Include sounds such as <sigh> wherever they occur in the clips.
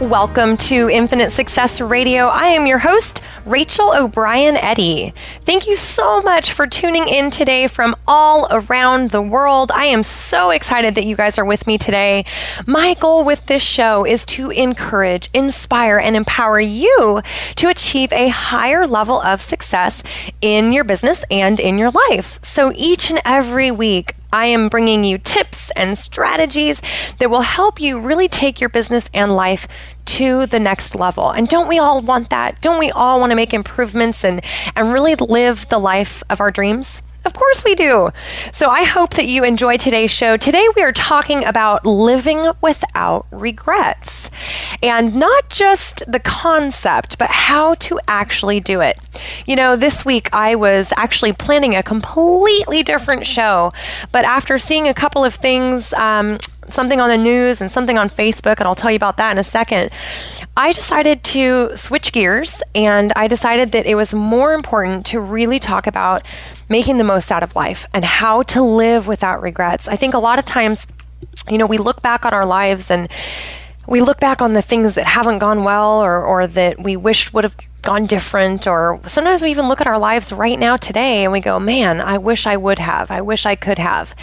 Welcome to Infinite Success Radio. I am your host, Rachel O'Brien Eddy. Thank you so much for tuning in today from all around the world. I am so excited that you guys are with me today. My goal with this show is to encourage, inspire, and empower you to achieve a higher level of success in your business and in your life. So each and every week, I am bringing you tips and strategies that will help you really take your business and life to the next level. And don't we all want that? Don't we all want to make improvements and, and really live the life of our dreams? Of course we do. So I hope that you enjoy today's show. Today we are talking about living without regrets. And not just the concept, but how to actually do it. You know, this week I was actually planning a completely different show, but after seeing a couple of things, um, something on the news and something on Facebook, and I'll tell you about that in a second. I decided to switch gears and I decided that it was more important to really talk about making the most out of life and how to live without regrets. I think a lot of times, you know, we look back on our lives and we look back on the things that haven't gone well or, or that we wished would have gone different or sometimes we even look at our lives right now today and we go man i wish i would have. I wish i could have.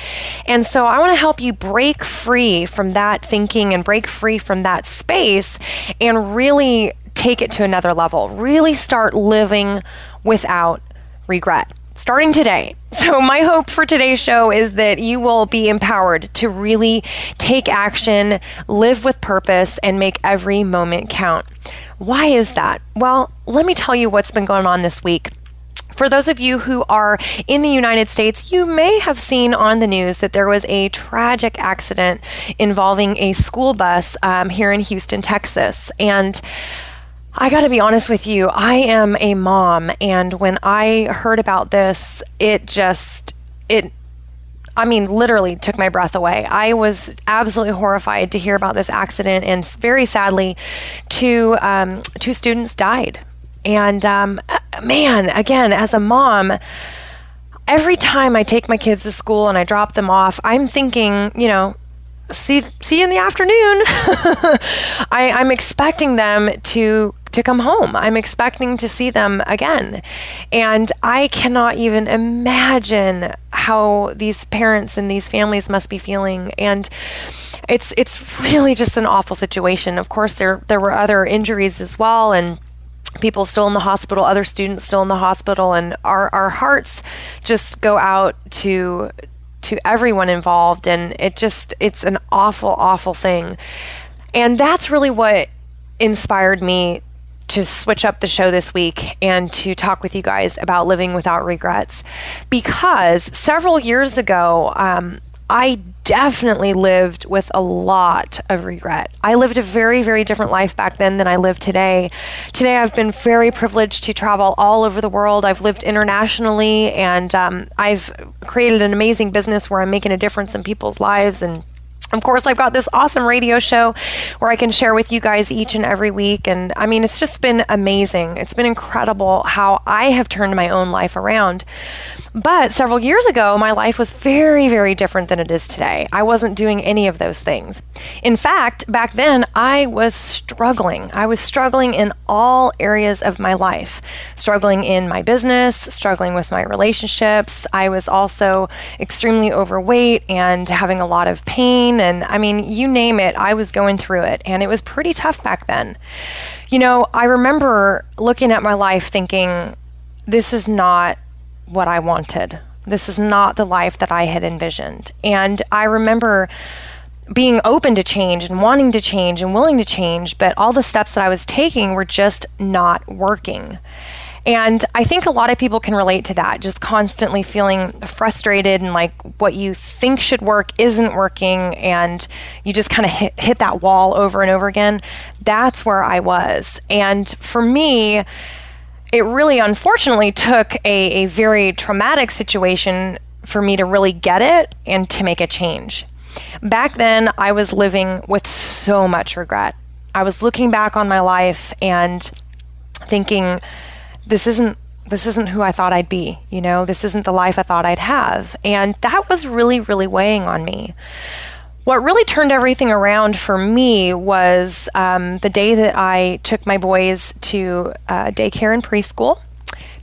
And so i want to help you break free from that thinking and break free from that space and really take it to another level. Really start living without regret starting today. <laughs> So, my hope for today's show is that you will be empowered to really take action, live with purpose, and make every moment count. Why is that? Well, let me tell you what's been going on this week. For those of you who are in the United States, you may have seen on the news that there was a tragic accident involving a school bus um, here in Houston, Texas. And I got to be honest with you, I am a mom and when I heard about this, it just it I mean, literally took my breath away. I was absolutely horrified to hear about this accident, and very sadly, two um, two students died. And um, man, again, as a mom, every time I take my kids to school and I drop them off, I'm thinking, you know, see see you in the afternoon. <laughs> I, I'm expecting them to to come home. I'm expecting to see them again. And I cannot even imagine how these parents and these families must be feeling. And it's it's really just an awful situation. Of course there there were other injuries as well and people still in the hospital, other students still in the hospital and our our hearts just go out to to everyone involved and it just it's an awful awful thing. And that's really what inspired me to switch up the show this week and to talk with you guys about living without regrets. Because several years ago, um, I definitely lived with a lot of regret. I lived a very, very different life back then than I live today. Today, I've been very privileged to travel all over the world. I've lived internationally and um, I've created an amazing business where I'm making a difference in people's lives and of course, I've got this awesome radio show where I can share with you guys each and every week. And I mean, it's just been amazing. It's been incredible how I have turned my own life around. But several years ago, my life was very, very different than it is today. I wasn't doing any of those things. In fact, back then, I was struggling. I was struggling in all areas of my life, struggling in my business, struggling with my relationships. I was also extremely overweight and having a lot of pain. And I mean, you name it, I was going through it. And it was pretty tough back then. You know, I remember looking at my life thinking, this is not what I wanted. This is not the life that I had envisioned. And I remember being open to change and wanting to change and willing to change, but all the steps that I was taking were just not working. And I think a lot of people can relate to that, just constantly feeling frustrated and like what you think should work isn't working, and you just kind of hit, hit that wall over and over again. That's where I was. And for me, it really unfortunately took a, a very traumatic situation for me to really get it and to make a change. Back then, I was living with so much regret. I was looking back on my life and thinking, this isn't this isn't who I thought I'd be, you know, this isn't the life I thought I'd have. And that was really, really weighing on me. What really turned everything around for me was um, the day that I took my boys to uh, daycare and preschool,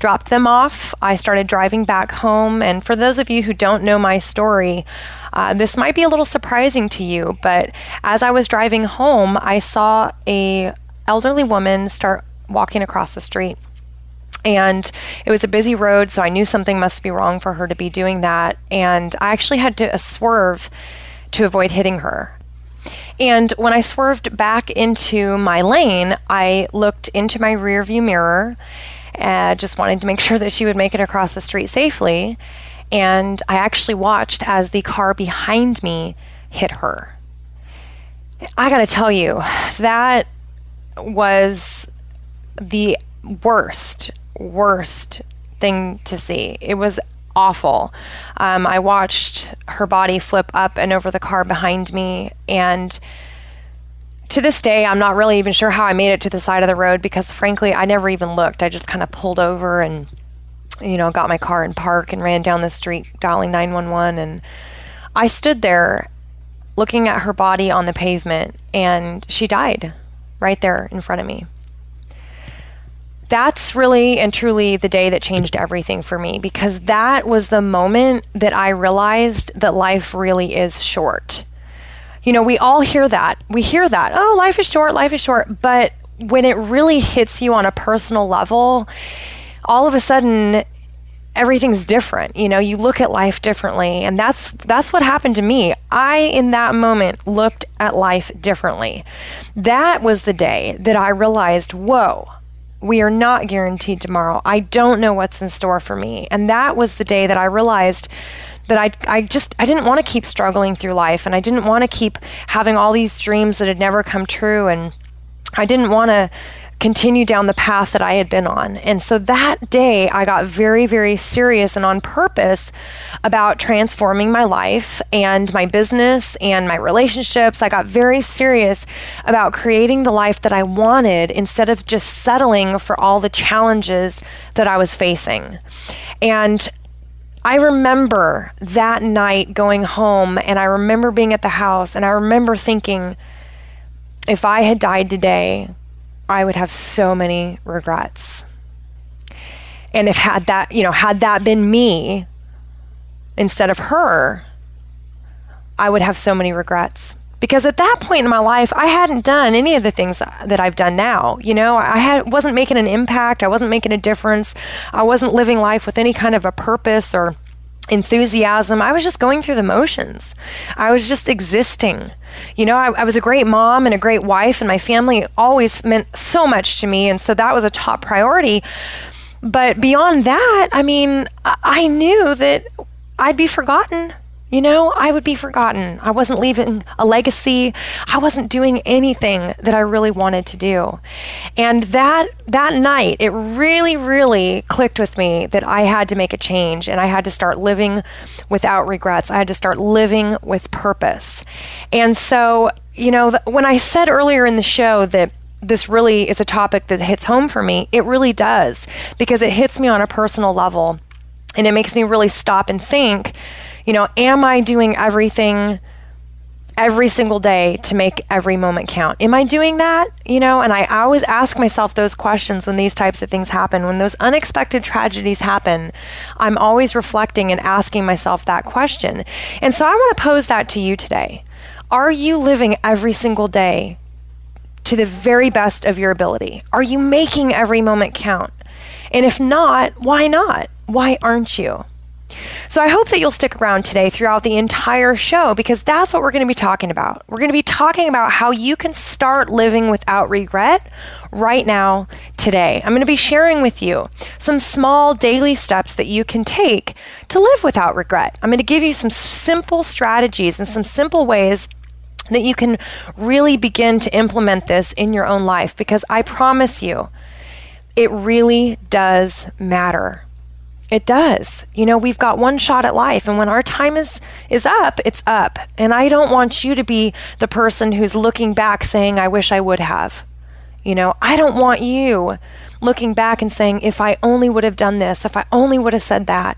dropped them off. I started driving back home. And for those of you who don't know my story, uh, this might be a little surprising to you, but as I was driving home, I saw a elderly woman start walking across the street and it was a busy road so i knew something must be wrong for her to be doing that and i actually had to uh, swerve to avoid hitting her. And when I swerved back into my lane, I looked into my rearview mirror and just wanted to make <laughs> sure that she would make it across the street safely. And I actually watched as the car behind me hit her. I got to tell you, that was the worst, worst thing to see. It was awful. Um, I watched her body flip up and over the car behind me, and to this day, I'm not really even sure how I made it to the side of the road because, frankly, I never even looked. I just kind of pulled over and, you know, got my car in park and ran down the street dialing 911. And I stood there looking at her body on the pavement, and she died right there in front of me that's really and truly the day that changed everything for me because that was the moment that I realized that life really is short. You know, we all hear that. We hear that. Oh, life is short, life is short. But when it really hits you on a personal level, all of a sudden everything's different. You know, you look at life differently, and that's that's what happened to me. I in that moment looked at life differently. That was the day that I realized, "Whoa, we are not guaranteed tomorrow. I don't know what's in store for me. And that was the day that I realized that I, I just I didn't want to keep struggling through life and I didn't want to keep having all these dreams that had never come true and I didn't want to continue down the path that I had been on. And so that day, I got very, very serious and on purpose about transforming my life and my business and my relationships. I got very serious about creating the life that I wanted instead of just settling for all the challenges that I was facing. And I remember that night going home and I remember being at the house and I remember thinking, if I had died today, I would have so many regrets. And if had that, you know, had that been me instead of her, I would have so many regrets. Because at that point in my life, I hadn't done any of the things that I've done now. You know, I had, wasn't making an impact. I wasn't making a difference. I wasn't living life with any kind of a purpose or enthusiasm. I was just going through the motions. I was just existing. You know, I, I, was a great mom and a great wife, and my family always meant so much to me. And so that was a top priority. But beyond that, I mean, I, I knew that I'd be forgotten. You know, I would be forgotten. I wasn't leaving a legacy. I wasn't doing anything that I really wanted to do. And that that night, it really really clicked with me that I had to make a change and I had to start living without regrets. I had to start living with purpose. And so, you know, when I said earlier in the show that this really is a topic that hits home for me, it really does because it hits me on a personal level And it makes me really stop and think, you know, am I doing everything every single day to make every moment count. Am I doing that? You know, and I always ask myself those questions when these types of things happen. When those unexpected tragedies happen, I'm always reflecting and asking myself that question. And so I want to pose that to you today. Are you living every single day to the very best of your ability? Are you making every moment count? And if not, why not? Why aren't you? So I hope that you'll stick around today throughout the entire show because that's what we're going to be talking about. We're going to be talking about how you can start living without regret right now, today. I'm going to be sharing with you some small daily steps that you can take to live without regret. I'm going to give you some simple strategies and some simple ways that you can really begin to implement this in your own life because I promise you, it really does matter. It does. You know, we've got one shot at life and when our time is is up, it's up. And I don't want you to be the person who's looking back saying I wish I would have. You know, I don't want you looking back and saying if I only would have done this, if I only would have said that.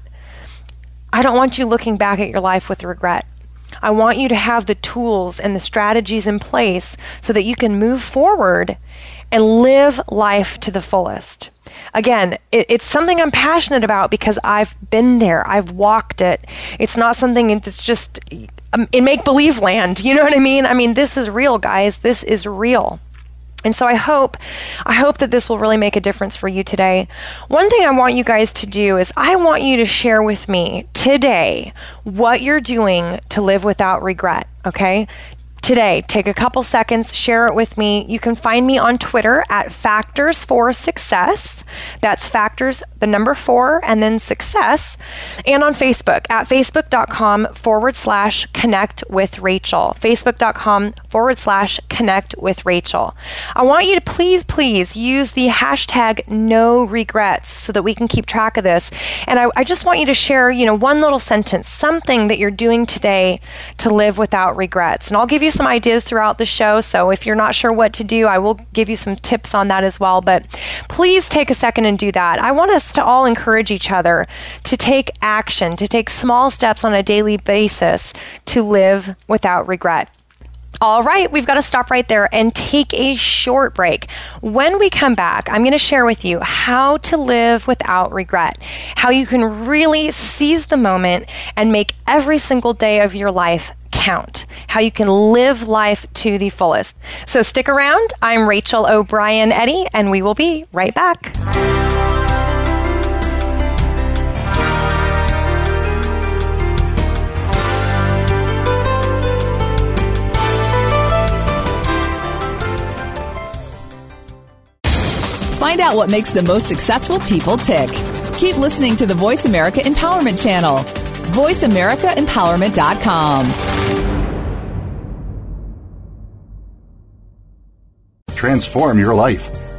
I don't want you looking back at your life with regret. I want you to have the tools and the strategies in place so that you can move forward and live life to the fullest again, it, it's something I'm passionate about because I've been there, I've walked it. It's not something that's just um, in make believe land. You know what I mean? I mean, this is real, guys. This is real. And so I hope I hope that this will really make a difference for you today. One thing I want you guys to do is I want you to share with me today what you're doing to live without regret, okay? Today. Take a couple seconds, share it with me. You can find me on Twitter at Factors for Success. That's Factors, the number four, and then success. And on Facebook at facebook.com forward slash connect with Rachel. Facebook.com forward slash connect with Rachel. I want you to please, please use the hashtag no regrets so that we can keep track of this. And I, I just want you to share, you know, one little sentence, something that you're doing today to live without regrets. And I'll give you you some ideas throughout the show. So if you're not sure what to do, I will give you some tips on that as well. But please take a second and do that. I want us to all encourage each other to take action, to take small steps on a daily basis to live without regret. All right, we've got to stop right there and take a short break. When we come back, I'm going to share with you how to live without regret, how you can really seize the moment and make every single day of your life count, how you can live life to the fullest. So stick around. I'm Rachel O'Brien Eddy, and we will be right back. Find out what makes the most successful people tick. Keep listening to the Voice America Empowerment Channel. VoiceAmericaEmpowerment.com. transform your life,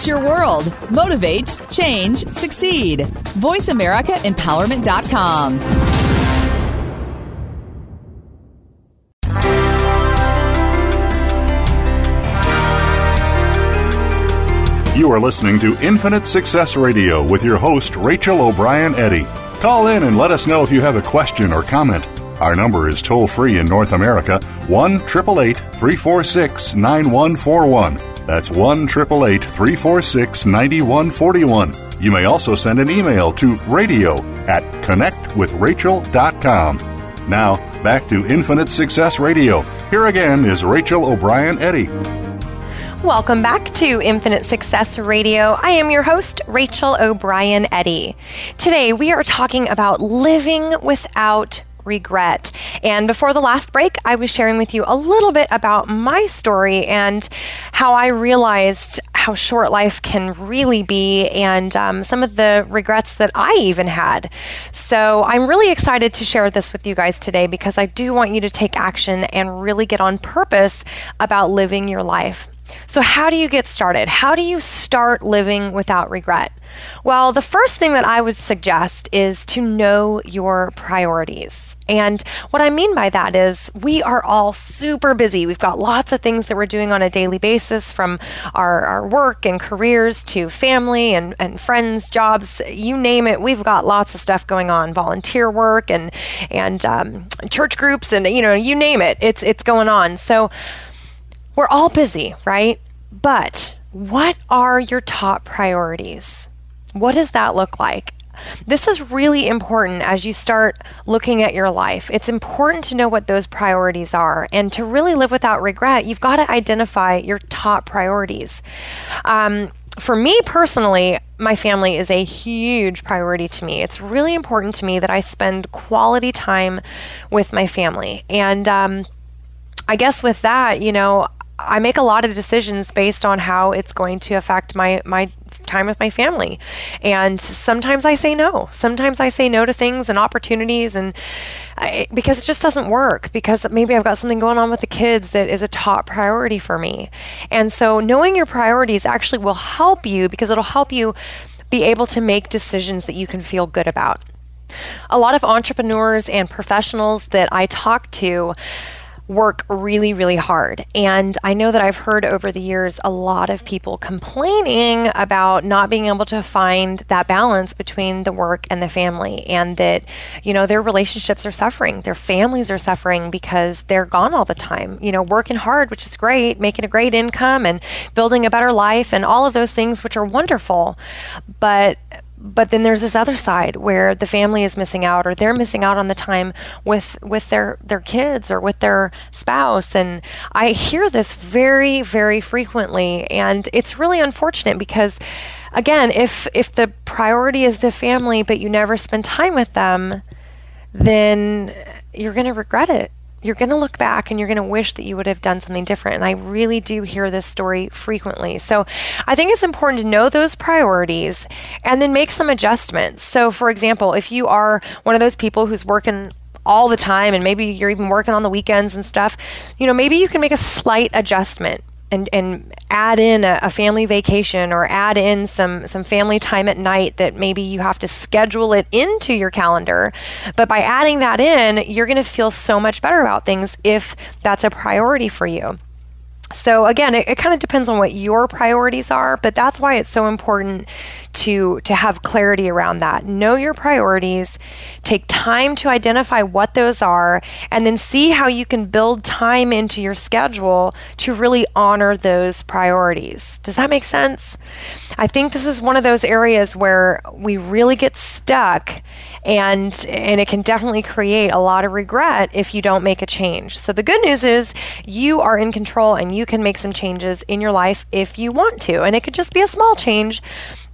It's your world. Motivate, change, succeed. VoiceAmericaEmpowerment.com. You are listening to Infinite Success Radio with your host, Rachel O'Brien Eddy. Call in and let us know if you have a question or comment. Our number is toll free in North America 1 346 9141. That's 1 346 9141. You may also send an email to radio at connectwithrachel.com. Now, back to Infinite Success Radio. Here again is Rachel O'Brien Eddy. Welcome back to Infinite Success Radio. I am your host, Rachel O'Brien Eddy. Today we are talking about living without regret. And before the last break, I was sharing with you a little bit about my story and how I realized how short life can really be and um, some of the regrets that I even had. So I'm really excited to share this with you guys today because I do want you to take action and really get on purpose about living your life. So, how do you get started? How do you start living without regret? Well, the first thing that I would suggest is to know your priorities. And what I mean by that is we are all super busy. We've got lots of things that we're doing on a daily basis from our, our work and careers to family and, and friends, jobs, you name it. We've got lots of stuff going on, volunteer work and, and um, church groups and, you know, you name it. It's, it's going on. So we're all busy, right? But what are your top priorities? What does that look like? This is really important as you start looking at your life. It's important to know what those priorities are. And to really live without regret, you've got to identify your top priorities. Um, for me personally, my family is a huge priority to me. It's really important to me that I spend quality time with my family. And um, I guess with that, you know, I make a lot of decisions based on how it's going to affect my my time with my family. And sometimes I say no. Sometimes I say no to things and opportunities and I, because it just doesn't work because maybe I've got something going on with the kids that is a top priority for me. And so knowing your priorities actually will help you because it'll help you be able to make decisions that you can feel good about. A lot of entrepreneurs and professionals that I talk to work really, really hard. And I know that I've heard over the years a lot of people complaining about not being able to find that balance between the work and the family, and that, you know, their relationships are suffering, their families are suffering because they're gone all the time, you know, working hard, which is great, making a great income and building a better life, and all of those things, which are wonderful. But but then there's this other side where the family is missing out or they're missing out on the time with with their their kids or with their spouse. And I hear this very very frequently and it's really unfortunate because again if if the priority is the family but you never spend time with them then you're going to regret it you're going to look back and you're going to wish that you would have done something different. And I really do hear this story frequently. So I think it's important to know those priorities and then make some adjustments. So, for example, if you are one of those people who's working all the time and maybe you're even working on the weekends and stuff, you know, maybe you can make a slight adjustment and and add in a, a, family vacation or add in some some family time at night that maybe you have to schedule it into your calendar. But by adding that in you're going to feel so much better about things if that's a priority for you so again, it, it kind of depends on what your priorities are, but that's why it's so important to to have clarity around that. Know your priorities, take time to identify what those are, and then see how you can build time into your schedule to really honor those priorities. Does that make sense? I think this is one of those areas where we really get stuck and and it can definitely create a lot of regret if you don't make a change. So the good news is you are in control and you can make some changes in your life if you want to. And it could just be a small change,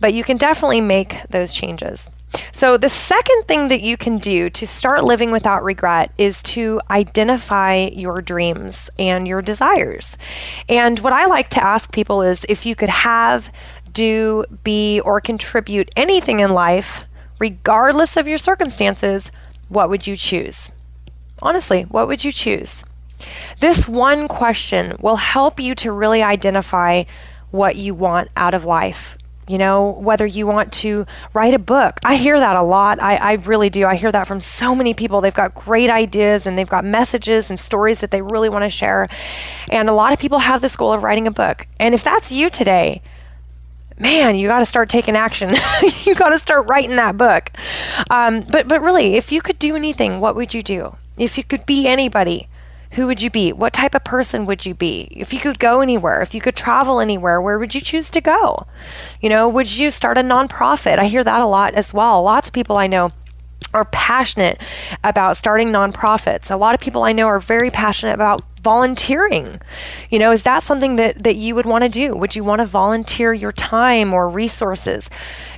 but you can definitely make those changes. So, the second thing that you can do to start living without regret is to identify your dreams and your desires. And what I like to ask people is if you could have, do, be, or contribute anything in life, regardless of your circumstances, what would you choose? Honestly, what would you choose? This one question will help you to really identify what you want out of life. You know, whether you want to write a book. I hear that a lot. I, I really do. I hear that from so many people. They've got great ideas and they've got messages and stories that they really want to share. And a lot of people have this goal of writing a book. And if that's you today, man, you got to start taking action. <laughs> you got to start writing that book. Um, but but really, if you could do anything, what would you do? If you could be anybody, who would you be? What type of person would you be? If you could go anywhere, if you could travel anywhere, where would you choose to go? You know, would you start a nonprofit? I hear that a lot as well. Lots of people I know are passionate about starting nonprofits. A lot of people I know are very passionate about volunteering. You know, is that something that, that you would want to do? Would you want to volunteer your time or resources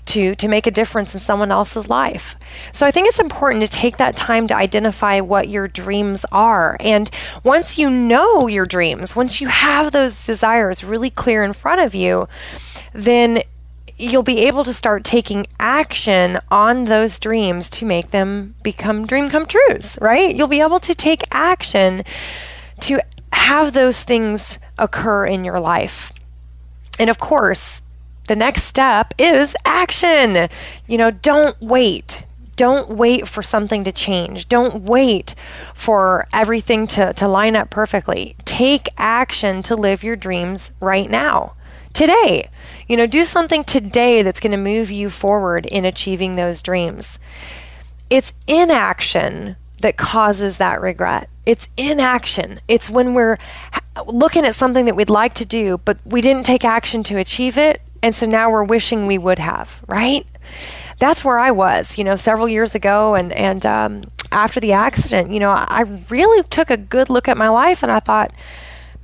to, to make a difference in someone else's life? So I think it's important to take that time to identify what your dreams are. And once you know your dreams, once you have those desires really clear in front of you, then you'll be able to start taking action on those dreams to make them become dream come trues, right? You'll be able to take action to have those things occur in your life. And of course, the next step is action. You know, don't wait. Don't wait for something to change. Don't wait for everything to, to line up perfectly. Take action to live your dreams right now, today. You know, do something today that's going to move you forward in achieving those dreams. It's inaction that causes that regret. It's inaction. It's when we're looking at something that we'd like to do, but we didn't take action to achieve it. And so now we're wishing we would have, right? That's where I was, you know, several years ago. And, and um, after the accident, you know, I really took a good look at my life and I thought,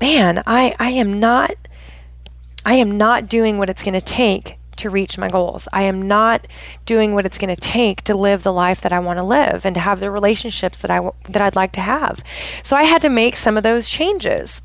man, I, I am not I am not doing what it's going to take to reach my goals. I am not doing what it's going to take to live the life that I want to live and to have the relationships that I that I'd like to have. So I had to make some of those changes.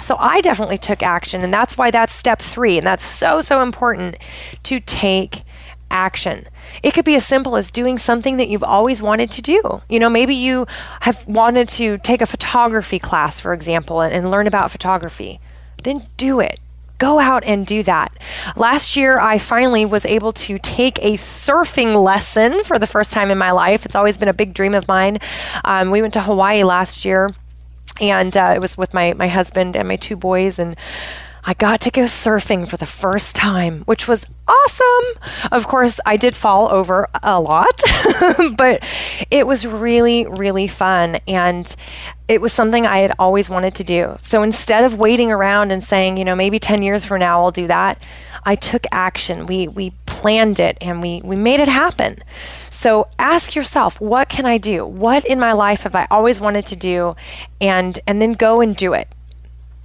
So I definitely took action and that's why that's step 3 and that's so so important to take action. It could be as simple as doing something that you've always wanted to do. You know, maybe you have wanted to take a photography class, for example, and, and learn about photography. Then do it go out and do that. Last year, I finally was able to take a surfing lesson for the first time in my life. It's always been a big dream of mine. Um, we went to Hawaii last year, and uh, it was with my, my husband and my two boys, and I got to go surfing for the first time, which was awesome. Of course, I did fall over a lot, <laughs> but it was really, really fun. And it was something I had always wanted to do. So instead of waiting around and saying, you know, maybe 10 years from now I'll do that, I took action. We, we planned it and we, we made it happen. So ask yourself, what can I do? What in my life have I always wanted to do? And, and then go and do it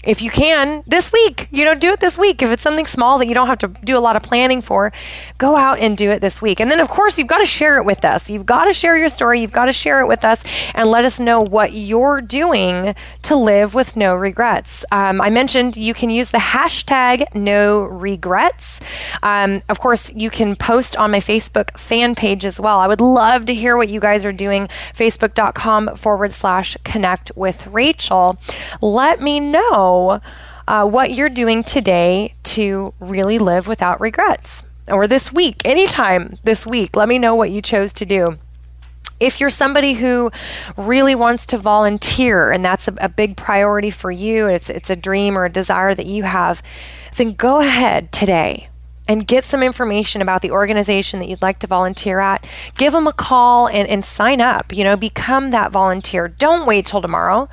if you can this week. You know do it this week. If it's something small that you don't have to do a lot of planning for go out and do it this week. And then of course you've got to share it with us. You've got to share your story. You've got to share it with us and let us know what you're doing to live with no regrets. Um, i mentioned you can use the hashtag no regrets. Um, of course you can post on my facebook fan page as well. I would love to hear what you guys are doing. Facebook.com forward slash connect with rachel. Let me know uh, what you're doing today to really live without regrets. Or this week, anytime this week, let me know what you chose to do. If you're somebody who really wants to volunteer and that's a, a big priority for you, it's, it's a dream or a desire that you have, then go ahead today and get some information about the organization that you'd like to volunteer at. Give them a call and, and sign up. You know, become that volunteer. Don't wait till tomorrow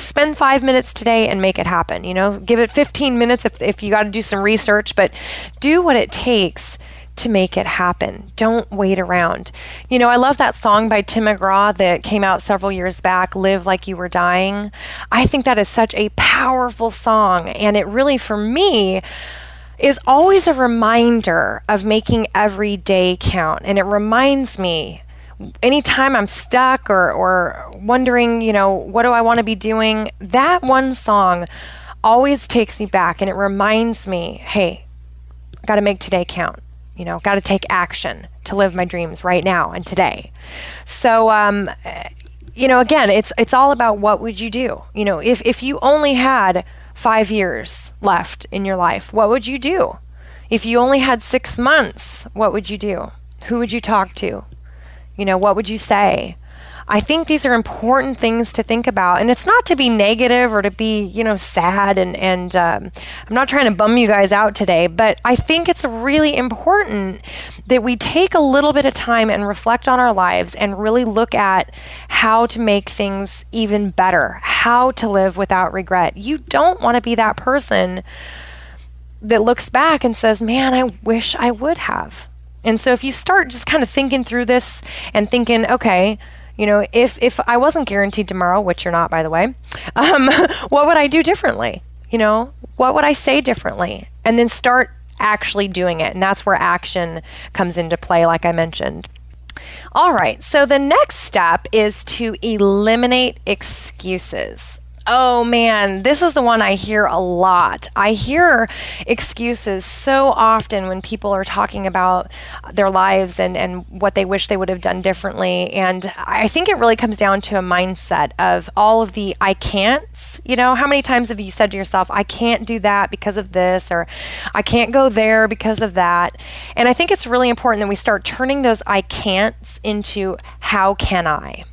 spend five minutes today and make it happen. You know, give it 15 minutes if, if you got to do some research, but do what it takes to make it happen. Don't wait around. You know, I love that song by Tim McGraw that came out several years back, Live Like You Were Dying. I think that is such a powerful song. And it really, for me, is always a reminder of making every day count. And it reminds me anytime I'm stuck or, or wondering, you know, what do I want to be doing, that one song always takes me back and it reminds me, hey, I got to make today count. You know, got to take action to live my dreams right now and today. So, um, you know, again, it's it's all about what would you do. You know, if if you only had five years left in your life, what would you do? If you only had six months, what would you do? Who would you talk to? You know, what would you say? I think these are important things to think about. And it's not to be negative or to be, you know, sad. And, and um, I'm not trying to bum you guys out today, but I think it's really important that we take a little bit of time and reflect on our lives and really look at how to make things even better, how to live without regret. You don't want to be that person that looks back and says, man, I wish I would have. And so if you start just kind of thinking through this and thinking, okay, you know, if if I wasn't guaranteed tomorrow, which you're not, by the way, <laughs> um, what would I do differently? You know, what would I say differently? And then start actually doing it, and that's where action comes into play, like I mentioned. All right, so the next step is to eliminate excuses. Oh man, this is the one I hear a lot. I hear excuses so often when people are talking about their lives and, and what they wish they would have done differently. And I think it really comes down to a mindset of all of the I can'ts. You know, how many times have you said to yourself, I can't do that because of this, or I can't go there because of that? And I think it's really important that we start turning those I can'ts into how can I?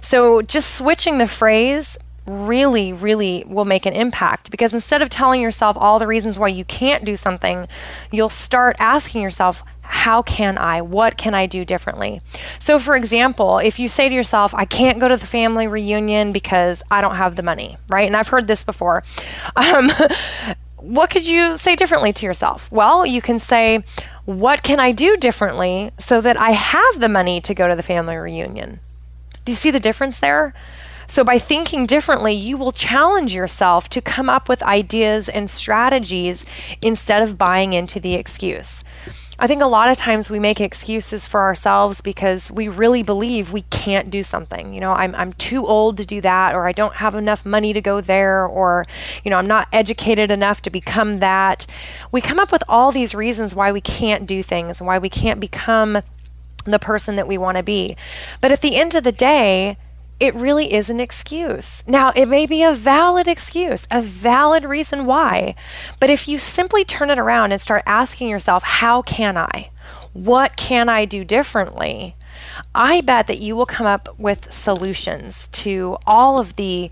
So just switching the phrase really, really will make an impact because instead of telling yourself all the reasons why you can't do something, you'll start asking yourself, how can I? What can I do differently? So, for example, if you say to yourself, I can't go to the family reunion because I don't have the money, right? And I've heard this before. <laughs> Um, what could you say differently to yourself? Well, you can say, What can I do differently so that I have the money to go to the family reunion? Do you see the difference there? So, by thinking differently, you will challenge yourself to come up with ideas and strategies instead of buying into the excuse. I think a lot of times we make excuses for ourselves because we really believe we can't do something. You know, I'm, I'm too old to do that, or I don't have enough money to go there, or, you know, I'm not educated enough to become that. We come up with all these reasons why we can't do things, and why we can't become the person that we want to be. But at the end of the day, it really is an excuse. Now, it may be a valid excuse, a valid reason why, but if you simply turn it around and start asking yourself, how can I? What can I do differently? I bet that you will come up with solutions to all of the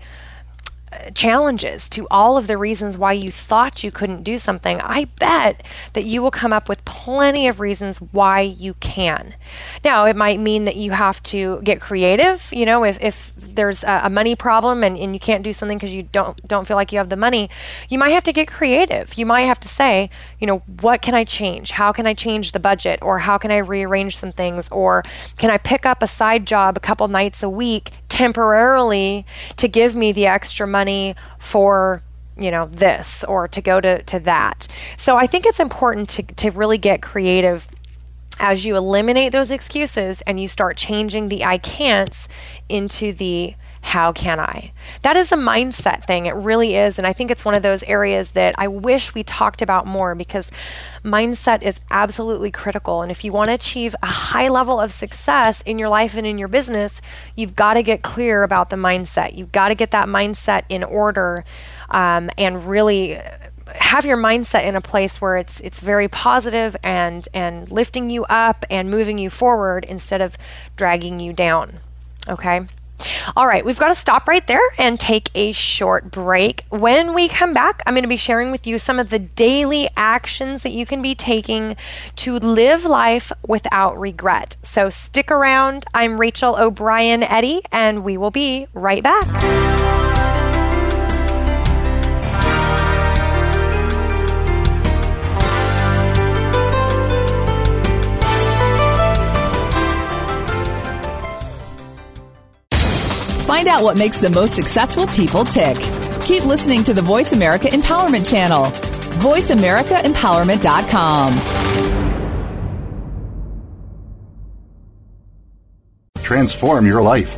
challenges to all of the reasons why you thought you couldn't do something, I bet that you will come up with plenty of reasons why you can. Now, it might mean that you have to get creative. You know, if, if there's a, money problem and, and you can't do something because you don't don't feel like you have the money, you might have to get creative. You might have to say, you know, what can I change? How can I change the budget? Or how can I rearrange some things? Or can I pick up a side job a couple nights a week temporarily to give me the extra money for you know this or to go to, to that so i think it's important to, to really get creative as you eliminate those excuses and you start changing the i can'ts into the how can I? That is a mindset thing. It really is. And I think it's one of those areas that I wish we talked about more because mindset is absolutely critical. And if you want to achieve a high level of success in your life and in your business, you've got to get clear about the mindset. You've got to get that mindset in order um, and really have your mindset in a place where it's it's very positive and and lifting you up and moving you forward instead of dragging you down. Okay? All right, we've got to stop right there and take a short break. When we come back, I'm going to be sharing with you some of the daily actions that you can be taking to live life without regret. So stick around. I'm Rachel O'Brien Eddy, and we will be right back. Find out what makes the most successful people tick. Keep listening to the Voice America Empowerment Channel. VoiceAmericaEmpowerment.com. Transform your life,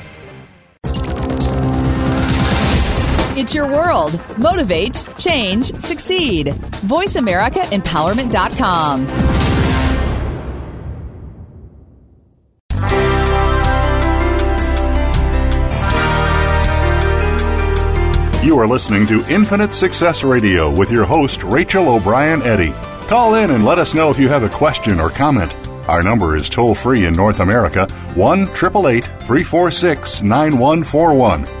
It's your world. Motivate, change, succeed. VoiceAmericaEmpowerment.com. You are listening to Infinite Success Radio with your host, Rachel O'Brien Eddy. Call in and let us know if you have a question or comment. Our number is toll free in North America 1 346 9141.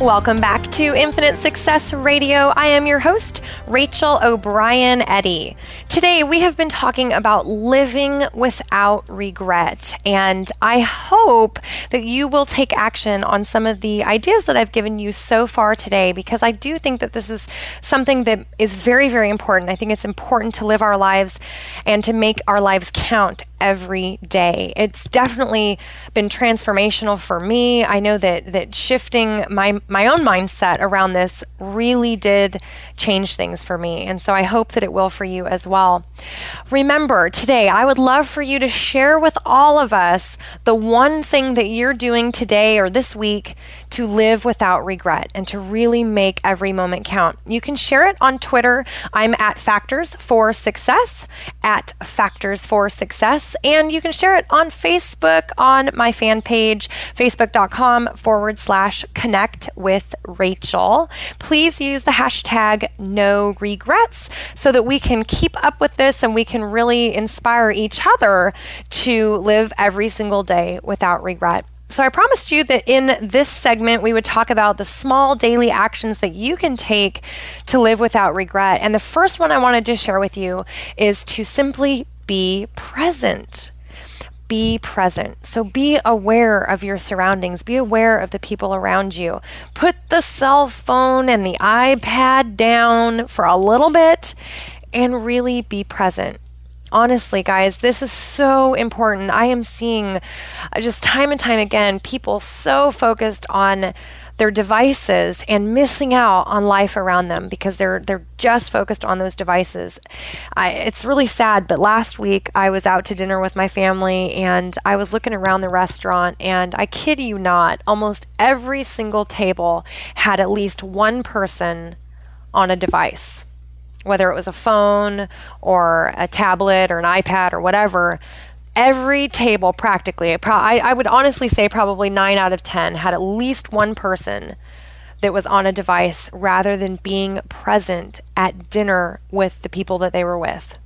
Welcome back to Infinite Success Radio. I am your host, Rachel O'Brien Eddy. Today we have been talking about living without regret, and I hope that you will take action on some of the ideas that I've given you so far today because I do think that this is something that is very, very important. I think it's important to live our lives and to make our lives count every day. It's definitely been transformational for me. I know that that shifting my my own mindset around this really did change things for me. And so I hope that it will for you as well. Remember, today I would love for you to share with all of us the one thing that you're doing today or this week to live without regret and to really make every moment count. You can share it on Twitter. I'm at Factors for Success, at Factors for Success. And you can share it on Facebook on my fan page, facebook.com forward slash connect with Rachel. Please use the hashtag no regrets so that we can keep up with this and we can really inspire each other to live every single day without regret. So, I promised you that in this segment, we would talk about the small daily actions that you can take to live without regret. And the first one I wanted to share with you is to simply be present. Be present. So be aware of your surroundings. Be aware of the people around you. Put the cell phone and the iPad down for a little bit and really be present honestly, guys, this is so important. I am seeing uh, just time and time again people so focused on their devices and missing out on life around them because they're they're just focused on those devices. I, it's really sad, but last week I was out to dinner with my family and I was looking around the restaurant and I kid you not, almost every single table had at least one person on a device whether it was a phone or a tablet or an iPad or whatever, every table practically, I, I would honestly say probably nine out of 10 had at least one person that was on a device rather than being present at dinner with the people that they were with.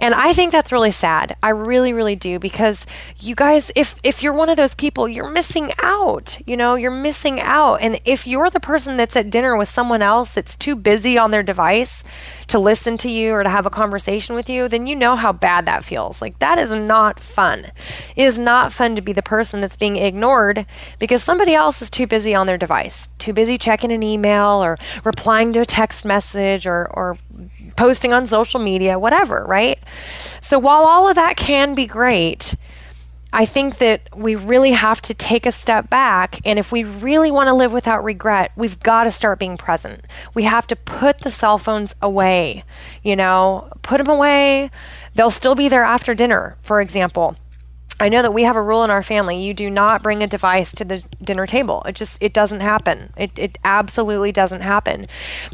And I think that's really sad. I really, really do because you guys, if if you're one of those people, you're missing out. You know, you're missing out. And if you're the person that's at dinner with someone else that's too busy on their device to listen to you or to have a conversation with you, then you know how bad that feels. Like that is not fun. It is not fun to be the person that's being ignored because somebody else is too busy on their device, too busy checking an email or replying to a text message or or posting on social media, whatever, right? So while all of that can be great, I think that we really have to take a step back. And if we really want to live without regret, we've got to start being present. We have to put the cell phones away, you know, put them away. They'll still be there after dinner, for example. I know that we have a rule in our family. You do not bring a device to the dinner table. It just it doesn't happen. It it absolutely doesn't happen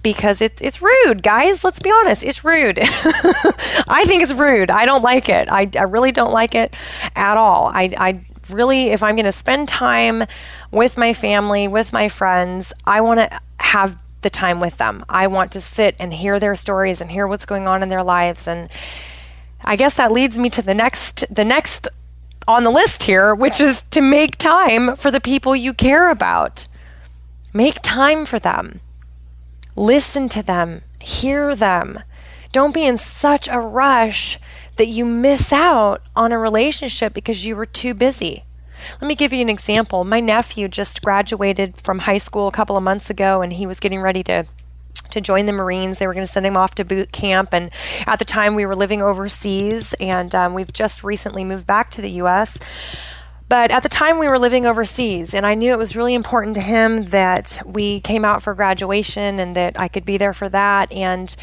because it's it's rude, guys. Let's be honest. It's rude. <laughs> I think it's rude. I don't like it. I, I really don't like it at all. I I really if I'm going to spend time with my family, with my friends, I want to have the time with them. I want to sit and hear their stories and hear what's going on in their lives and I guess that leads me to the next the next on the list here, which is to make time for the people you care about. Make time for them. Listen to them, hear them, Don't be in such a rush that you miss out on a relationship because you were too busy. Let me give you an example. My nephew just graduated from high school a couple of months ago and he was getting ready to to join the Marines. They were going to send him off to boot camp. And at the time, we were living overseas, and um, we've just recently moved back to the U.S. But at the time, we were living overseas, and I knew it was really important to him that we came out for graduation and that I could be there for that. And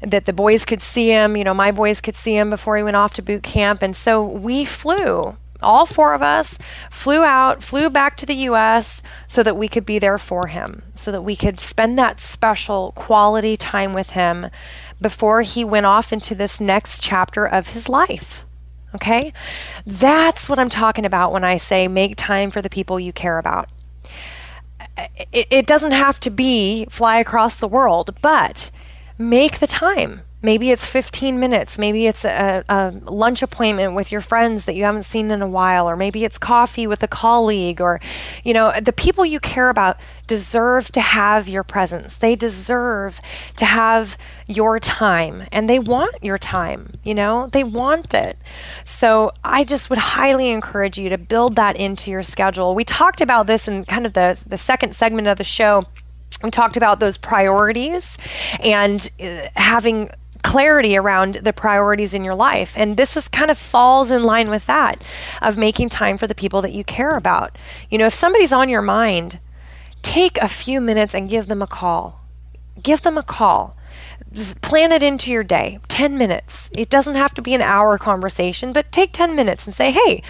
that the boys could see him, you know, my boys could see him before he went off to boot camp. And so we flew all four of us flew out, flew back to the US so that we could be there for him, so that we could spend that special quality time with him before he went off into this next chapter of his life. Okay? That's what I'm talking about when I say make time for the people you care about. It, it doesn't have to be fly across the world, but make the time. Maybe it's 15 minutes. Maybe it's a, a, lunch appointment with your friends that you haven't seen in a while, or maybe it's coffee with a colleague, or, you know, the people you care about deserve to have your presence. They deserve to have your time, and they want your time, you know, they want it. So I just would highly encourage you to build that into your schedule. We talked about this in kind of the, the second segment of the show we talked about those priorities and uh, having clarity around the priorities in your life. And this is kind of falls in line with that of making time for the people that you care about. You know, if somebody's on your mind, take a few minutes and give them a call. Give them a call. Plan it into your day. 10 minutes. It doesn't have to be an hour conversation, but take 10 minutes and say, "Hey,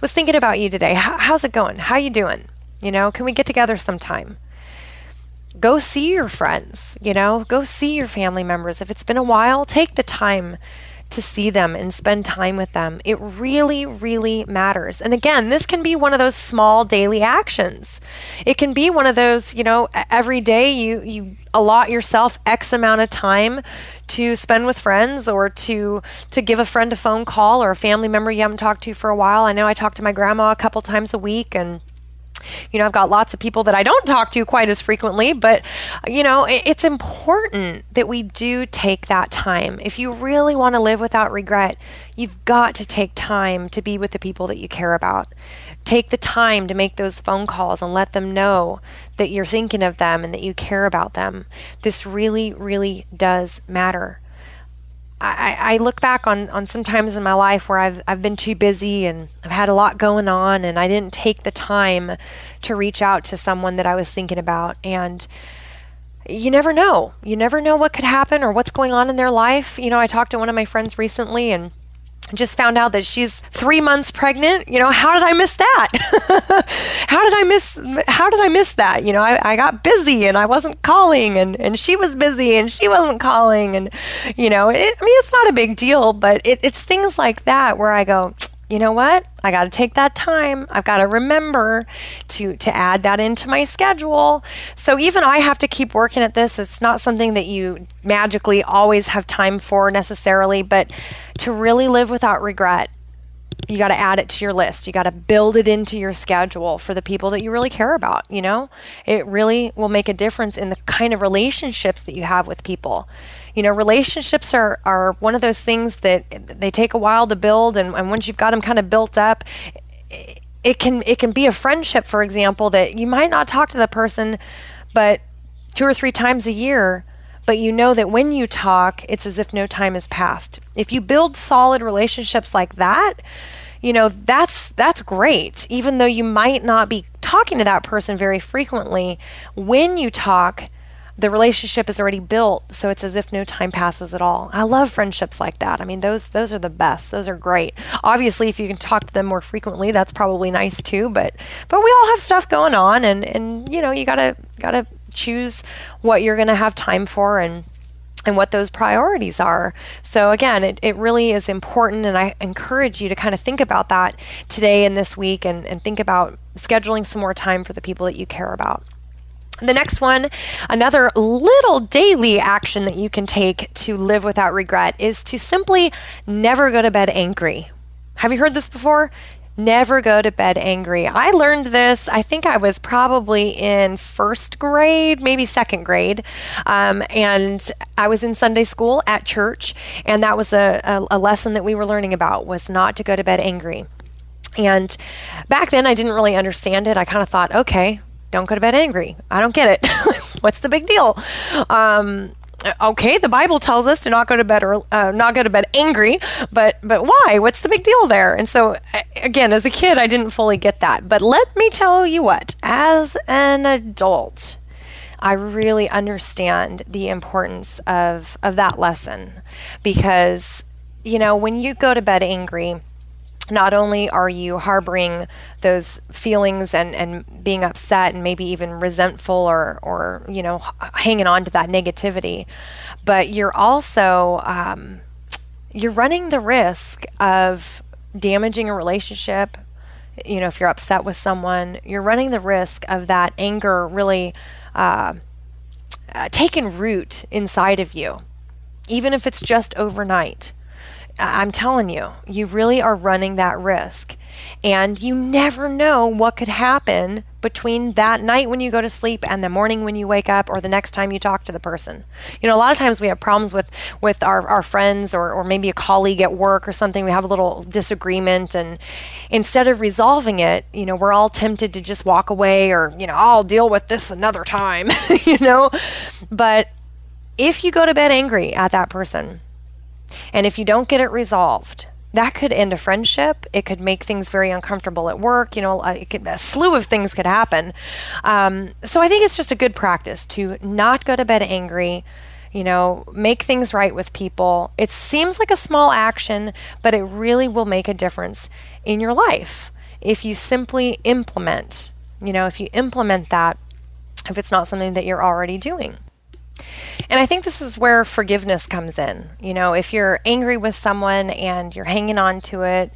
was thinking about you today. how's it going? How you doing? You know, can we get together sometime?" Go see your friends, you know, go see your family members. If it's been a while, take the time to see them and spend time with them. It really, really matters. And again, this can be one of those small daily actions. It can be one of those, you know, every day you you allot yourself X amount of time to spend with friends or to to give a friend a phone call or a family member you haven't talked to for a while. I know I talk to my grandma a couple times a week and you know, I've got lots of people that I don't talk to quite as frequently, but, you know, it's important that we do take that time. If you really want to live without regret, you've got to take time to be with the people that you care about. Take the time to make those phone calls and let them know that you're thinking of them and that you care about them. This really, really does matter. I, I look back on, on some times in my life where I've, I've been too busy and I've had a lot going on and I didn't take the time to reach out to someone that I was thinking about. And you never know. You never know what could happen or what's going on in their life. You know, I talked to one of my friends recently and just found out that she's three months pregnant. You know, how did I miss that? <laughs> how did I miss? How did I miss that? You know, I, I got busy and I wasn't calling, and and she was busy and she wasn't calling, and you know, it, I mean, it's not a big deal, but it, it's things like that where I go, you know what? I got to take that time. I've got to remember to to add that into my schedule. So even I have to keep working at this. It's not something that you magically always have time for necessarily, but to really live without regret, you got to add it to your list. You got to build it into your schedule for the people that you really care about, you know? It really will make a difference in the kind of relationships that you have with people you know relationships are are one of those things that they take a while to build and, and once you've got them kind of built up it can it can be a friendship for example that you might not talk to the person but two or three times a year but you know that when you talk it's as if no time has passed. If you build solid relationships like that you know that's that's great. Even though you might not be talking to that person very frequently when you talk the relationship is already built so it's as if no time passes at all. I love friendships like that. I mean those those are the best. Those are great. Obviously if you can talk to them more frequently that's probably nice too but but we all have stuff going on and and you know you gotta gotta choose what you're gonna have time for and and what those priorities are. So, again, it, it really is important, and I encourage you to kind of think about that today and this week and, and think about scheduling some more time for the people that you care about. The next one, another little daily action that you can take to live without regret is to simply never go to bed angry. Have you heard this before? Never go to bed angry. I learned this, I think I was probably in first grade, maybe second grade. Um, and I was in Sunday school at church, and that was a, a, a lesson that we were learning about was not to go to bed angry. And back then, I didn't really understand it. I kind of thought, okay, don't go to bed angry. I don't get it. <laughs> What's the big deal? Um, okay, the Bible tells us to not go to bed or uh, not go to bed angry, but but why? What's the big deal there? And so again, as a kid, I didn't fully get that. But let me tell you what, as an adult, I really understand the importance of of that lesson because you know when you go to bed angry not only are you harboring those feelings and, and being upset and maybe even resentful or, or you know hanging on to that negativity but you're also um, you're running the risk of damaging a relationship. You know if you're upset with someone you're running the risk of that anger really uh, uh, taking root inside of you even if it's just overnight I'm telling you, you really are running that risk. And you never know what could happen between that night when you go to sleep and the morning when you wake up or the next time you talk to the person. You know, a lot of times we have problems with, with our, our friends or, or maybe a colleague at work or something. We have a little disagreement and instead of resolving it, you know, we're all tempted to just walk away or, you know, I'll deal with this another time, <laughs> you know. But if you go to bed angry at that person, and if you don't get it resolved, that could end a friendship. It could make things very uncomfortable at work. You know, could, a slew of things could happen. Um, so I think it's just a good practice to not go to bed angry. You know, make things right with people. It seems like a small action, but it really will make a difference in your life if you simply implement. You know, if you implement that, if it's not something that you're already doing. And I think this is where forgiveness comes in. You know, if you're angry with someone and you're hanging on to it,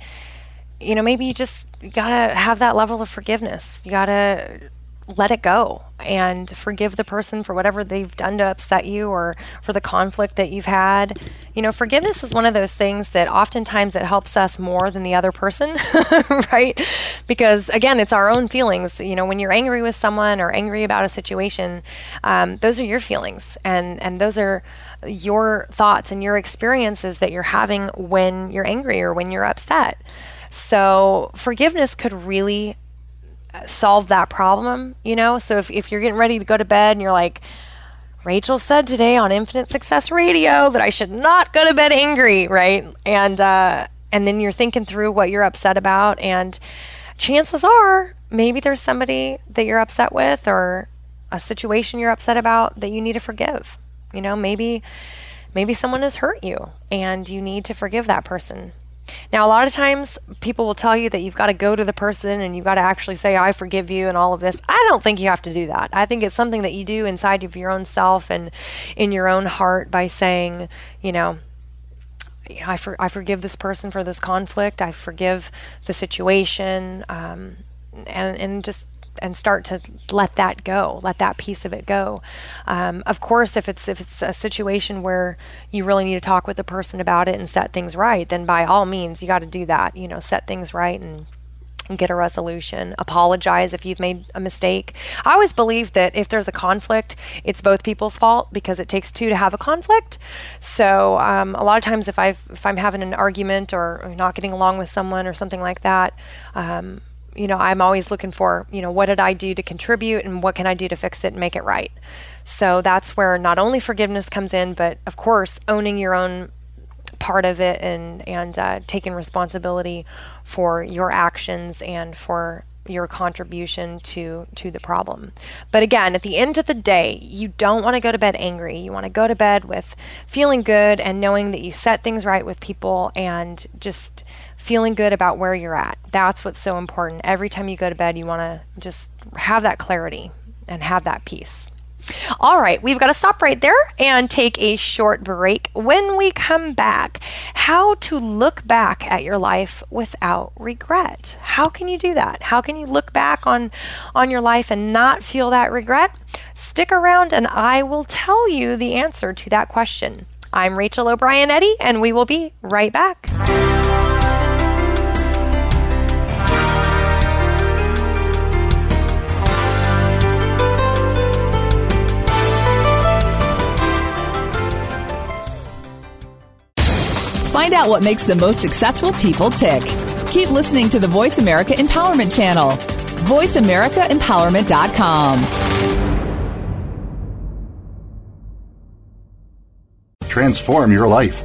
you know, maybe you just gotta have that level of forgiveness. You gotta let it go and forgive the person for whatever they've done to upset you or for the conflict that you've had. You know, forgiveness is one of those things that oftentimes it helps us more than the other person, <laughs> right? Because again, it's our own feelings. You know, when you're angry with someone or angry about a situation, um, those are your feelings, and and those are your thoughts and your experiences that you're having when you're angry or when you're upset. So forgiveness could really solve that problem, you know? So if, if you're getting ready to go to bed and you're like, Rachel said today on Infinite Success Radio that I should not go to bed angry, right? And uh, and then you're thinking through what you're upset about, and chances are maybe there's somebody that you're upset with or a situation you're upset about that you need to forgive. You know, maybe maybe someone has hurt you and you need to forgive that person. Now, a lot of times people will tell you that you've got to go to the person and you've got to actually say, I forgive you, and all of this. I don't think you have to do that. I think it's something that you do inside of your own self and in your own heart by saying, you know, I, for, I forgive this person for this conflict. I forgive the situation. Um, and, and just and start to let that go, let that piece of it go. Um, of course, if it's if it's a situation where you really need to talk with the person about it and set things right, then by all means you got to do that. You know, set things right and get a resolution. Apologize if you've made a mistake. I always believe that if there's a conflict, it's both people's fault because it takes two to have a conflict. So um, a lot of times, if I if I'm having an argument or, not getting along with someone or something like that. Um, you know, I'm always looking for, you know, what did I do to contribute and what can I do to fix it and make it right. So that's where not only forgiveness comes in, but of course, owning your own part of it and and uh, taking responsibility for your actions and for your contribution to to the problem. But again, at the end of the day, you don't want to go to bed angry. You want to go to bed with feeling good and knowing that you set things right with people and just feeling good about where you're at. That's what's so important. Every time you go to bed, you want to just have that clarity and have that peace. All right, we've got to stop right there and take a short break. When we come back, how to look back at your life without regret. How can you do that? How can you look back on on your life and not feel that regret? Stick around and I will tell you the answer to that question. I'm Rachel O'Brien Eddy and we will be right back. Out what makes the most successful people tick. Keep listening to the Voice America Empowerment Channel. VoiceAmericaEmpowerment.com. Transform your life,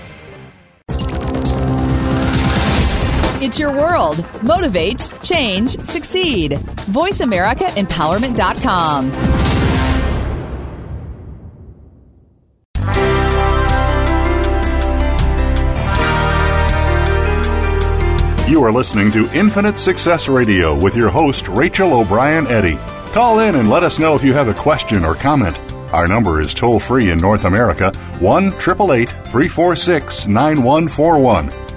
It's your world. Motivate, change, succeed. VoiceAmericaEmpowerment.com. You are listening to Infinite Success Radio with your host, Rachel O'Brien Eddy. Call in and let us know if you have a question or comment. Our number is toll free in North America 1 888 346 9141.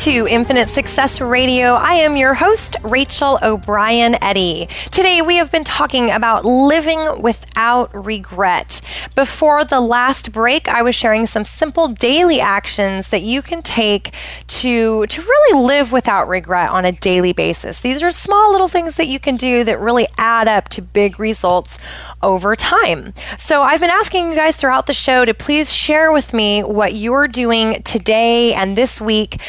to Infinite Success Radio. I am your host, Rachel O'Brien Eddy. Today we have been talking about living without regret. Before the last break, I was sharing some simple daily actions that you can take to, to really live without regret on a daily basis. These are small little things that you can do that really add up to big results over time. So I've been asking you guys throughout the show to please share with me what you're doing today and this week week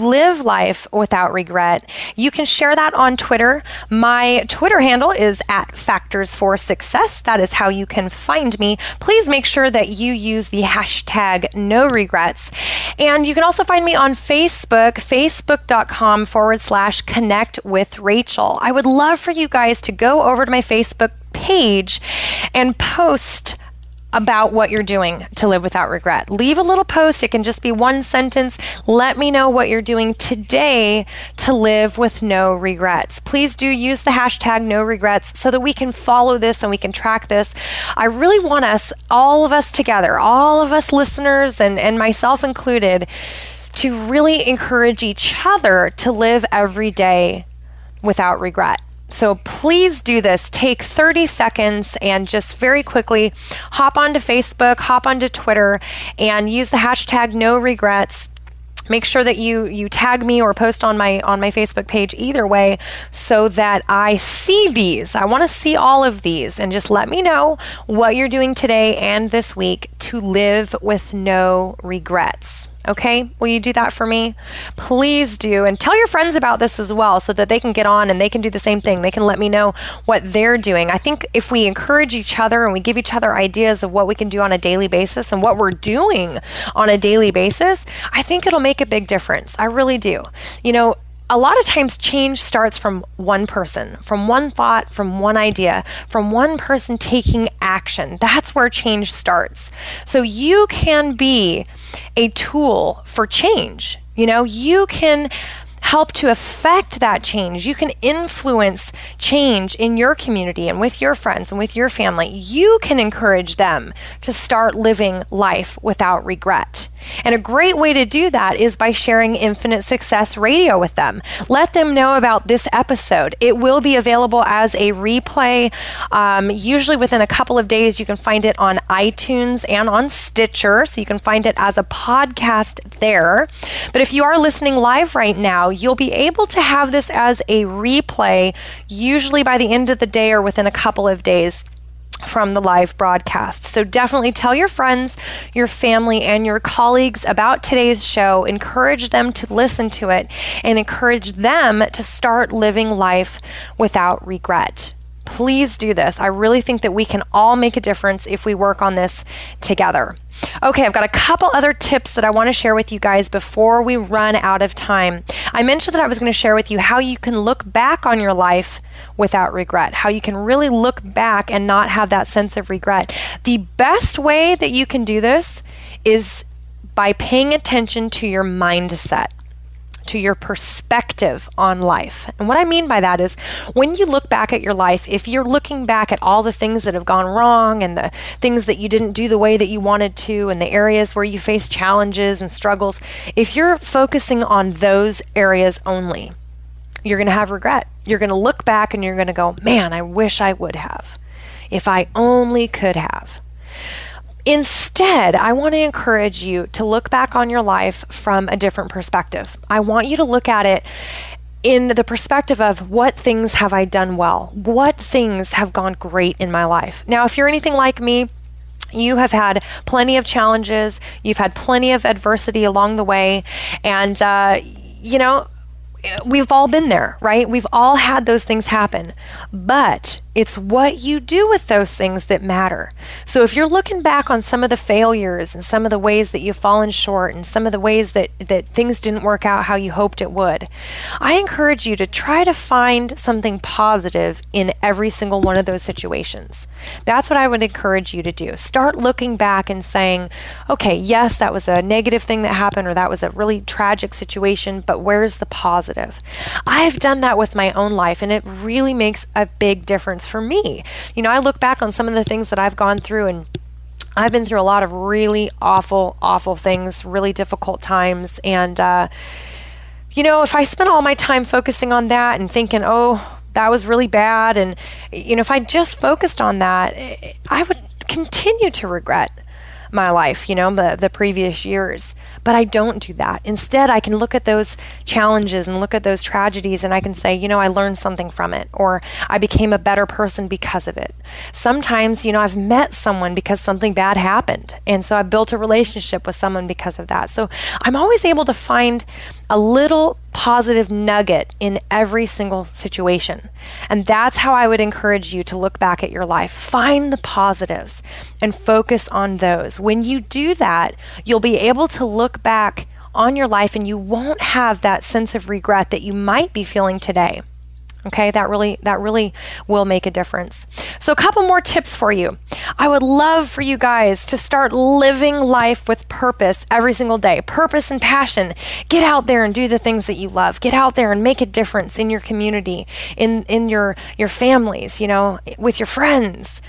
live life without regret. You can share that on Twitter. My Twitter handle is at Factors for Success. That is how you can find me. Please make sure that you use the hashtag no regrets. And you can also find me on Facebook, facebook.com forward slash connect with Rachel. I would love for you guys to go over to my Facebook page and post about what you're doing to live without regret. Leave a little post. It can just be one sentence. Let me know what you're doing today to live with no regrets. Please do use the hashtag no regrets so that we can follow this and we can track this. I really want us, all of us together, all of us listeners and, and myself included, to really encourage each other to live every day without regret. So please do this. Take 30 seconds and just very quickly hop onto Facebook, hop onto Twitter, and use the hashtag no regrets make sure that you you tag me or post on my on my Facebook page either way so that I see these. I want to see all of these and just let me know what you're doing today and this week to live with no regrets. Okay, will you do that for me? Please do. And tell your friends about this as well so that they can get on and they can do the same thing. They can let me know what they're doing. I think if we encourage each other and we give each other ideas of what we can do on a daily basis and what we're doing on a daily basis, I think it'll make a big difference. I really do. You know, a lot of times change starts from one person, from one thought, from one idea, from one person taking action. That's where change starts. So you can be a tool for change. You know, you can help to affect that change. You can influence change in your community and with your friends and with your family. You can encourage them to start living life without regret. And a great way to do that is by sharing Infinite Success Radio with them. Let them know about this episode. It will be available as a replay. Um, usually within a couple of days, you can find it on iTunes and on Stitcher. So you can find it as a podcast there. But if you are listening live right now, you'll be able to have this as a replay, usually by the end of the day or within a couple of days from the live broadcast. So definitely tell your friends, your family, and your colleagues about today's show. Encourage them to listen to it and encourage them to start living life without regret. Please do this. I really think that we can all make a difference if we work on this together. Okay, I've got a couple other tips that I want to share with you guys before we run out of time. I mentioned that I was going to share with you how you can look back on your life without regret, how you can really look back and not have that sense of regret. The best way that you can do this is by paying attention to your mindset to your perspective on life. And what I mean by that is when you look back at your life, if you're looking back at all the things that have gone wrong and the things that you didn't do the way that you wanted to and the areas where you face challenges and struggles, if you're focusing on those areas only, you're going to have regret. You're going to look back and you're going to go, man, I wish I would have. If I only could have. Instead, I want to encourage you to look back on your life from a different perspective. I want you to look at it in the perspective of what things have I done well? What things have gone great in my life? Now, if you're anything like me, you have had plenty of challenges, you've had plenty of adversity along the way, and, uh, you know, we've all been there, right? We've all had those things happen. But it's what you do with those things that matter. So if you're looking back on some of the failures and some of the ways that you've fallen short and some of the ways that, that things didn't work out how you hoped it would, I encourage you to try to find something positive in every single one of those situations. That's what I would encourage you to do. Start looking back and saying, okay, yes, that was a negative thing that happened or that was a really tragic situation, but where's the positive? I've done that with my own life and it really makes a big difference for me. You know, I look back on some of the things that I've gone through and I've been through a lot of really awful, awful things, really difficult times. And, uh, you know, if I spent all my time focusing on that and thinking, oh, that was really bad, and, you know, if I just focused on that, I would continue to regret my life, you know, the, the previous years. But I don't do that. Instead, I can look at those challenges and look at those tragedies and I can say, you know, I learned something from it or I became a better person because of it. Sometimes, you know, I've met someone because something bad happened. And so I built a relationship with someone because of that. So I'm always able to find a little positive nugget in every single situation. And that's how I would encourage you to look back at your life. Find the positives and focus on those. When you do that, you'll be able to look back on your life and you won't have that sense of regret that you might be feeling today. Okay, that really that really will make a difference. So a couple more tips for you. I would love for you guys to start living life with purpose every single day. Purpose and passion. Get out there and do the things that you love. Get out there and make a difference in your community, in in your your families, you know, with your friends.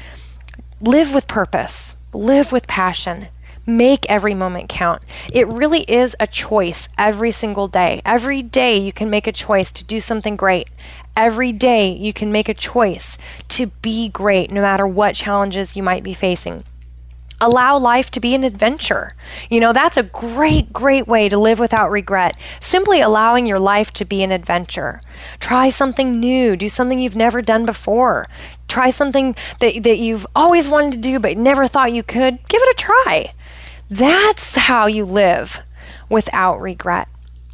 Live with purpose. Live with passion. Make every moment count. It really is a choice every single day. Every day you can make a choice to do something great. Every day you can make a choice to be great no matter what challenges you might be facing allow life to be an adventure. You know, that's a great, great way to live without regret. Simply allowing your life to be an adventure. Try something new, do something you've never done before. Try something that, that you've always wanted to do but never thought you could. Give it a try. That's how you live without regret.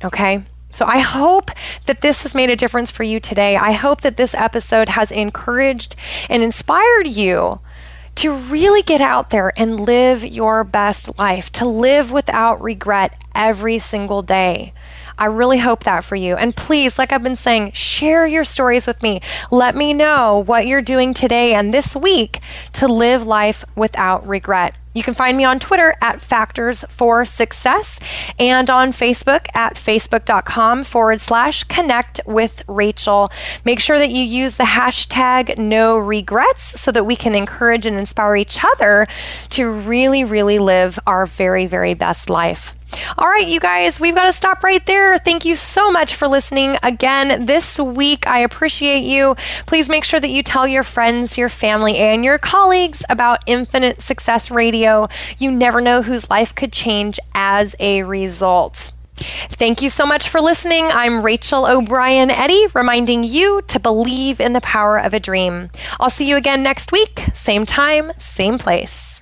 Okay? So I hope that this has made a difference for you today. I hope that this episode has encouraged and inspired you to really get out there and live your best life, to live without regret every single day. I really hope that for you. And please, like I've been saying, share your stories with me. Let me know what you're doing today and this week to live life without regret. You can find me on Twitter at Factors for Success and on Facebook at facebook.com forward slash connect with Rachel. Make sure that you use the hashtag no regrets so that we can encourage and inspire each other to really, really live our very, very best life. All right, you guys, we've got to stop right there. Thank you so much for listening again this week. I appreciate you. Please make sure that you tell your friends, your family, and your colleagues about Infinite Success Radio. You never know whose life could change as a result. Thank you so much for listening. I'm Rachel O'Brien Eddy, reminding you to believe in the power of a dream. I'll see you again next week, same time, same place.